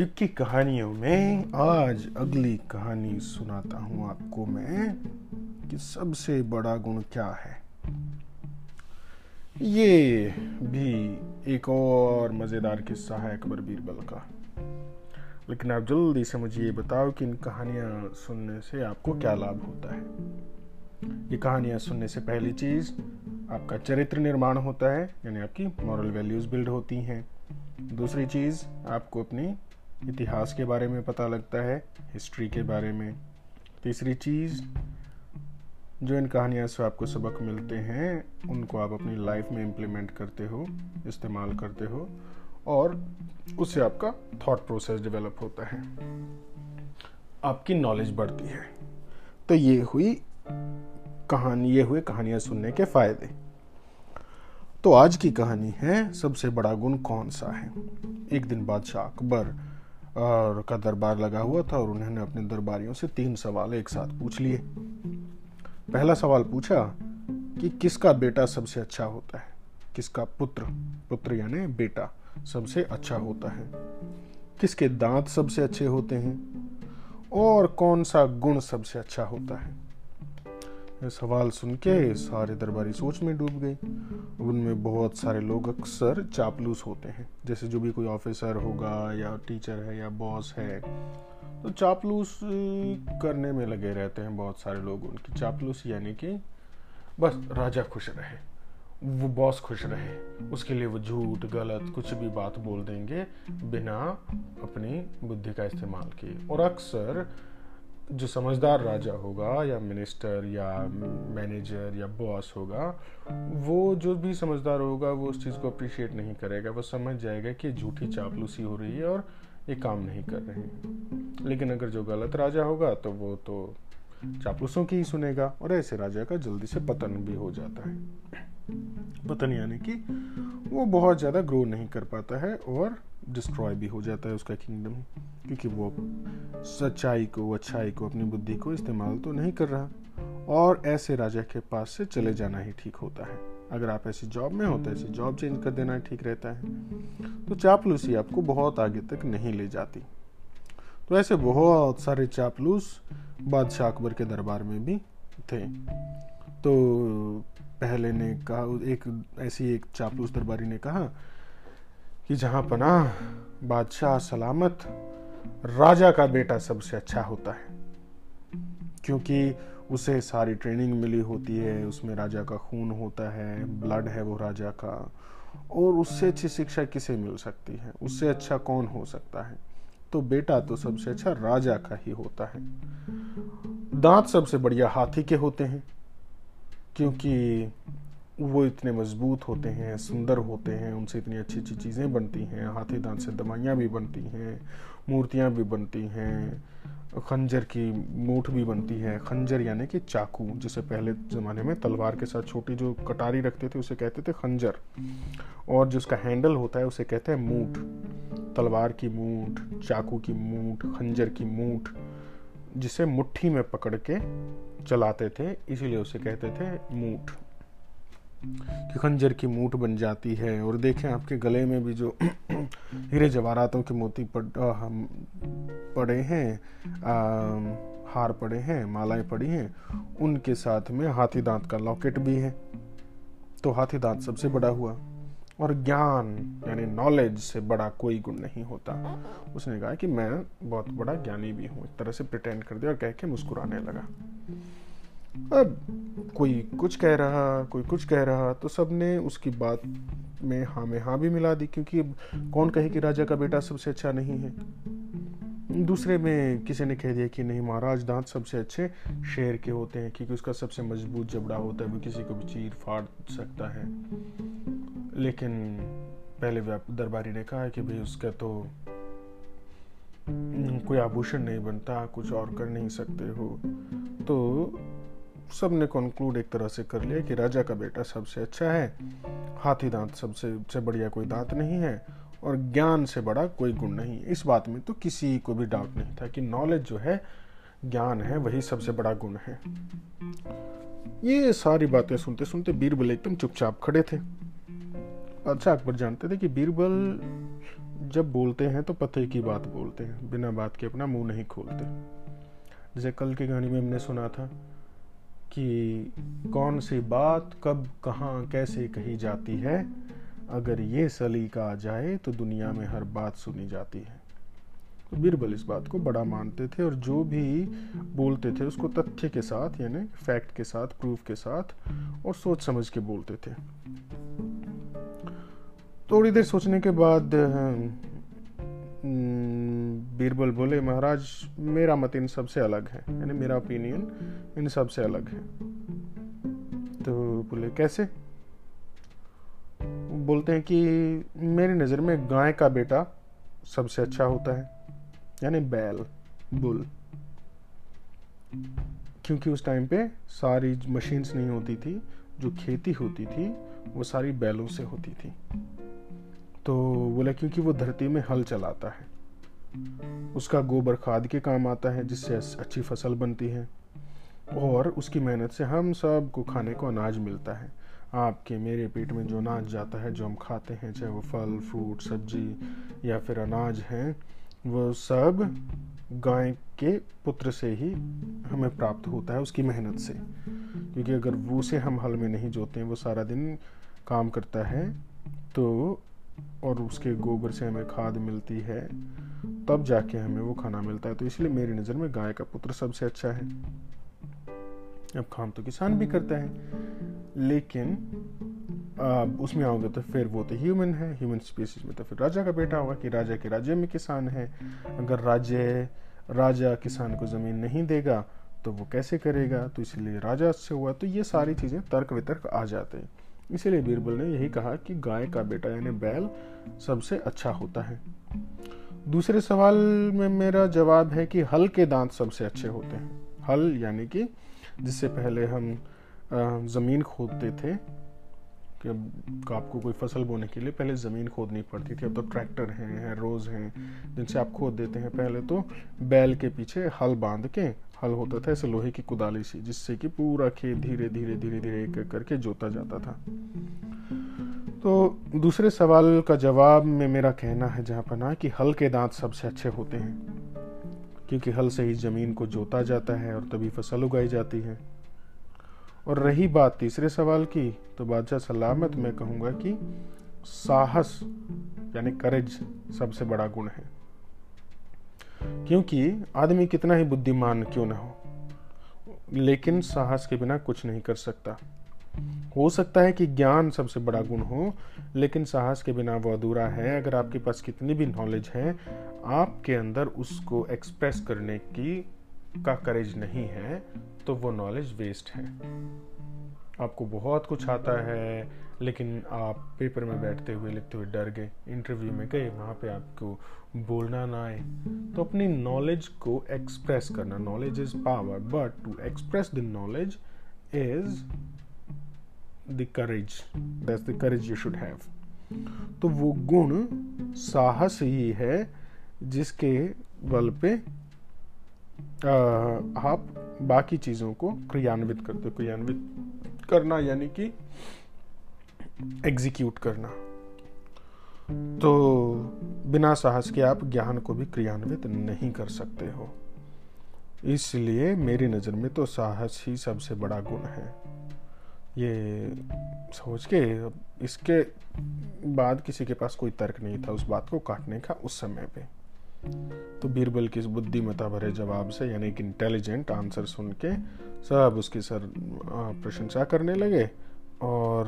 युग की कहानियों में आज अगली कहानी सुनाता हूँ आपको मैं कि सबसे बड़ा गुण क्या है। ये भी एक और मज़ेदार किस्सा है अकबर बीरबल का। लेकिन आप जल्दी से मुझे ये बताओ कि इन कहानियाँ सुनने से आपको क्या लाभ होता है? ये कहानियाँ सुनने से पहली चीज़, आपका चरित्र निर्माण होता है, यानी आपकी मॉरल वैल्यूज़ बिल्ड होती हैं। दूसरी चीज़, आपको अपनी इतिहास के बारे में पता लगता है हिस्ट्री के बारे में। तीसरी चीज़, जो इन कहानियों से आपको सबक मिलते हैं, उनको आप अपनी लाइफ में इम्प्लीमेंट करते हो, इस्तेमाल करते हो, और उससे आपका थॉट प्रोसेस डेवलप होता है। आपकी नॉलेज बढ़ती है। तो ये हुई कहानी, ये हुए कहानियाँ सुनने के फ़ायदे। तो आज की कहानी है, सबसे बड़ा गुण कौन सा है? एक दिन बादशाह अकबर और का दरबार लगा हुआ था और उन्होंने अपने दरबारियों से तीन सवाल एक साथ पूछ लिए। पहला सवाल पूछा कि किसका बेटा सबसे अच्छा होता है? किसका पुत्र? पुत्र यानी बेटा सबसे अच्छा होता है। किसके दांत सबसे अच्छे होते हैं? और कौन सा गुण सबसे अच्छा होता है? सवाल सुन के सारे दरबारी सोच में डूब गए। उनमें बहुत सारे लोग अक्सर चापलूस होते हैं। जैसे जो भी कोई ऑफिसर होगा या टीचर है या बॉस है तो चापलूस करने में लगे रहते हैं बहुत सारे लोग उनकी। चापलूस यानी कि बस राजा खुश रहे, वो बॉस खुश रहे। उसके लिए वो झूठ, गलत, कुछ भी बात बोल देंगे बिना अपनी बुद्धि का इस्तेमाल किए। और अक्सर जो समझदार राजा होगा या मिनिस्टर या मैनेजर या बॉस होगा, वो जो भी समझदार होगा, वो उस चीज़ को अप्रिशिएट नहीं करेगा। वो समझ जाएगा कि झूठी चापलूसी हो रही है और ये काम नहीं कर रहे हैं। लेकिन अगर जो गलत राजा होगा तो वो तो चापलूसों की ही सुनेगा और ऐसे राजा का जल्दी से पतन भी हो जाता है। पतन यानी कि वो बहुत ज़्यादा ग्रो नहीं कर पाता है और डिस्ट्रॉय भी हो जाता है उसका किंगडम क्योंकि वो सच्चाई को, अच्छाई को, अपनी बुद्धि को इस्तेमाल तो नहीं कर रहा। और ऐसे राजा के पास से चले जाना ही ठीक होता है। अगर आप ऐसी जॉब में हो तो ऐसी जॉब चेंज कर देना ठीक रहता है। तो चापलूसी आपको बहुत आगे तक नहीं ले जाती। तो ऐसे बहुत सारे चापलूस बादशाह अकबर के दरबार में भी थे। तो पहले ने कहा, एक ऐसी एक चापलूस दरबारी ने कहा कि जहाँ पना बादशाह सलामत राजा का बेटा सबसे अच्छा होता है, क्योंकि उसे सारी ट्रेनिंग मिली होती है, उसमें राजा का खून होता है ब्लड है वो राजा का, और उससे अच्छी शिक्षा किसे मिल सकती है, उससे अच्छा कौन हो सकता है? तो बेटा तो सबसे अच्छा राजा का ही होता है। दांत सबसे बढ़िया हाथी के होते हैं, क्योंकि वो इतने मज़बूत होते हैं, सुंदर होते हैं, उनसे इतनी अच्छी अच्छी चीज़ें बनती हैं, हाथी दांत से दवाइयाँ भी बनती हैं, मूर्तियाँ भी बनती हैं, खंजर की मूठ भी बनती है, खंजर यानी कि चाकू, जिसे पहले ज़माने में तलवार के साथ छोटी जो कटारी रखते थे, उसे कहते थे खंजर, और जिसका हैंडल होता है, उसे कहते हैं मूठ, तलवार की मूठ, चाकू की मूठ, खंजर की मूठ, जिसे मुट्ठी में पकड़ के चलाते थे, इसीलिए उसे कहते थे मूठ। कि खंजर की मूठ बन जाती है और देखें आपके गले में भी जो हीरे जवाहरातों के मोती पड़, पड़े हैं आ, हार पड़े हैं मालाएँ पड़ी हैं उनके साथ में हाथी दांत का लॉकेट भी है। तो हाथी दांत सबसे बड़ा हुआ और ज्ञान यानी नॉलेज से बड़ा कोई गुण नहीं होता। उसने कहा कि मैं बहुत बड़ा ज्ञानी भी हूँ। इस तरह से प्रिटेंड कर दिया और कह के मुस्कुराने लगा। अब कोई कुछ कह रहा, कोई कुछ कह रहा तो सबने उसकी बात में हाँ में हाँ भी मिला दी, क्योंकि कौन कहे कि राजा का बेटा सबसे अच्छा नहीं है। दूसरे में किसी ने कह दिया कि नहीं, महाराज दांत सबसे अच्छे शेर के होते हैं, क्योंकि उसका सबसे मज़बूत जबड़ा होता है, वो किसी को भी चीर फाड़ सकता है। लेकिन पहले दरबारी ने कहा कि भाई उसका तो कोई आभूषण नहीं बनता, कुछ और कर नहीं सकते हो। तो सबने कंक्लूड एक तरह से कर लिया कि राजा का बेटा सबसे अच्छा है। हाथी दांत सबसे से बढ़िया कोई दांत नहीं है और ज्ञान से बड़ा कोई गुण नहीं इस बात में तो किसी को भी डाउट नहीं था कि नॉलेज जो है, ज्ञान है, वही सबसे बड़ा गुण है। ये सारी बातें सुनते सुनते बीरबल एकदम चुपचाप खड़े थे। अच्छा अकबर जानते थे कि बीरबल जब बोलते हैं तो पते की बात बोलते हैं, बिना बात के अपना मुँह नहीं खोलते। जैसे कल की कहानी में हमने सुना था कि कौन सी बात कब, कहाँ, कैसे कही जाती है? अगर ये सलीका आ जाए तो दुनिया में हर बात सुनी जाती है। तो बीरबल इस बात को बड़ा मानते थे और जो भी बोलते थे, उसको तथ्य के साथ, यानी फैक्ट के साथ, प्रूफ के साथ और सोच समझ के बोलते थे। थोड़ी देर सोचने के बाद बीरबल बोले, महाराज, मेरा मत इन सबसे अलग है, यानी मेरा ओपिनियन इन सबसे अलग है. तो बोले, कैसे? बोलते हैं कि, मेरी नज़र में गाय का बेटा सबसे अच्छा होता है, यानी बैल, बुल, क्योंकि उस टाइम पे सारी मशीन्स नहीं होती थी, जो खेती होती थी, वो सारी बैलों से होती थी. तो बोला, क्योंकि वो धरती में हल चलाता है उसका गोबर खाद के काम आता है, जिससे अच्छी फ़सल बनती है। और उसकी मेहनत से हम सबको खाने को अनाज मिलता है। आपके मेरे पेट में जो अनाज जाता है, जो हम खाते हैं, चाहे वो फल, फ्रूट, सब्ज़ी या फिर अनाज है, वो सब गाय के पुत्र से ही हमें प्राप्त होता है उसकी मेहनत से। क्योंकि अगर वो से हम हल में नहीं जोते हैं वो सारा दिन काम करता है तो और उसके गोबर से हमें खाद मिलती है, तब जाके हमें वो खाना मिलता है। तो इसलिए मेरी नज़र में गाय का पुत्र सबसे अच्छा है। अब काम तो किसान भी करता है, लेकिन अब उसमें आओगे तो फिर वो तो ह्यूमन है ह्यूमन स्पीसीज में तो फिर राजा का बेटा होगा कि राजा के राज्य में किसान है। अगर राज्य, राजा किसान को ज़मीन नहीं देगा तो वो कैसे करेगा? तो इसलिए राजा से हुआ तो ये सारी चीज़ें तर्क वितर्क आ जाते हैं। इसीलिए बीरबल ने यही कहा कि गाय का बेटा यानी बैल सबसे अच्छा होता है। दूसरे सवाल में मेरा जवाब है कि हल के दांत सबसे अच्छे होते हैं। हल यानी कि जिससे पहले हम ज़मीन खोदते थे, कि आपको कोई फ़सल बोने के लिए पहले ज़मीन खोदनी पड़ती थी। अब तो ट्रैक्टर हैं है, रोज़ हैं, जिनसे आप खोद देते हैं। पहले तो बैल के पीछे हल बाँध के हल होता था ऐसे लोहे की कुदाली सी, जिससे कि पूरा खेत धीरे धीरे धीरे धीरे एक करके जोता जाता था। तो दूसरे सवाल का जवाब में मेरा कहना है जहाँ पर ना कि हल के दांत सबसे अच्छे होते हैं, क्योंकि हल से ही ज़मीन को जोता जाता है और तभी फ़सल उगाई जाती है। और रही बात तीसरे सवाल की तो बादशाह सलामत मैं कहूँगा कि साहस, यानी करेज सबसे बड़ा गुण है। क्योंकि आदमी कितना ही बुद्धिमान क्यों ना हो, लेकिन साहस के बिना कुछ नहीं कर सकता। हो सकता है कि ज्ञान सबसे बड़ा गुण हो, लेकिन साहस के बिना वो अधूरा है। अगर आपके पास कितनी भी नॉलेज है, आपके अंदर उसको एक्सप्रेस करने की का करेज नहीं है तो वो नॉलेज वेस्ट है। आपको बहुत कुछ आता है, लेकिन आप पेपर में बैठते हुए, लिखते हुए डर गए। इंटरव्यू में गए, वहाँ पे आपको बोलना ना आए। तो अपनी नॉलेज को एक्सप्रेस करना। Knowledge is power but to express the knowledge is the courage that's the courage you should have तो वो गुण साहस ही है, जिसके बल पे आप बाकी चीज़ों को क्रियान्वित करते हो। क्रियान्वित करना, यानी कि एग्जीक्यूट करना। तो बिना साहस के आप ज्ञान को भी क्रियान्वित नहीं कर सकते हो। इसलिए मेरी नज़र में तो साहस ही सबसे बड़ा गुण है। ये सोच के, इसके बाद किसी के पास कोई तर्क नहीं था उस बात को काटने का उस समय पे। तो बीरबल की इस बुद्धिमता भरे जवाब से, यानी कि इंटेलिजेंट आंसर सुन के सब उसकी सर प्रशंसा करने लगे और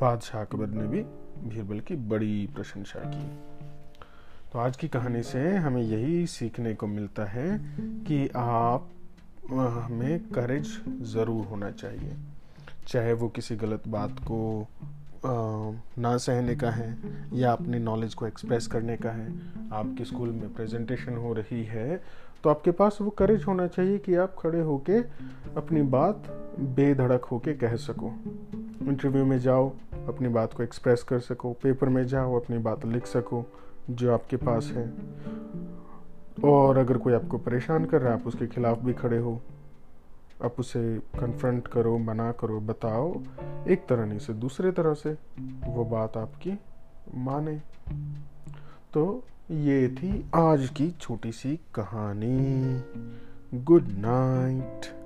बादशाह अकबर ने भी बीरबल की बड़ी प्रशंसा की। तो आज की कहानी से हमें यही सीखने को मिलता है कि आप हमें करेज ज़रूर होना चाहिए। चाहे वो किसी गलत बात को ना सहने का है या अपनी नॉलेज को एक्सप्रेस करने का है। आपके स्कूल में प्रेजेंटेशन हो रही है तो आपके पास वो करेज होना चाहिए कि आप खड़े होके अपनी बात बेधड़क होके कह सको। इंटरव्यू में जाओ, अपनी बात को एक्सप्रेस कर सको। पेपर में जाओ, अपनी बात लिख सको, जो आपके पास है। और अगर कोई आपको परेशान कर रहा है, आप उसके खिलाफ भी खड़े हो। आप उसे कन्फ्रंट करो, मना करो, बताओ, एक तरह नहीं से, दूसरे तरह से, वो बात आपकी माने। तो ये थी आज की छोटी सी कहानी। Good night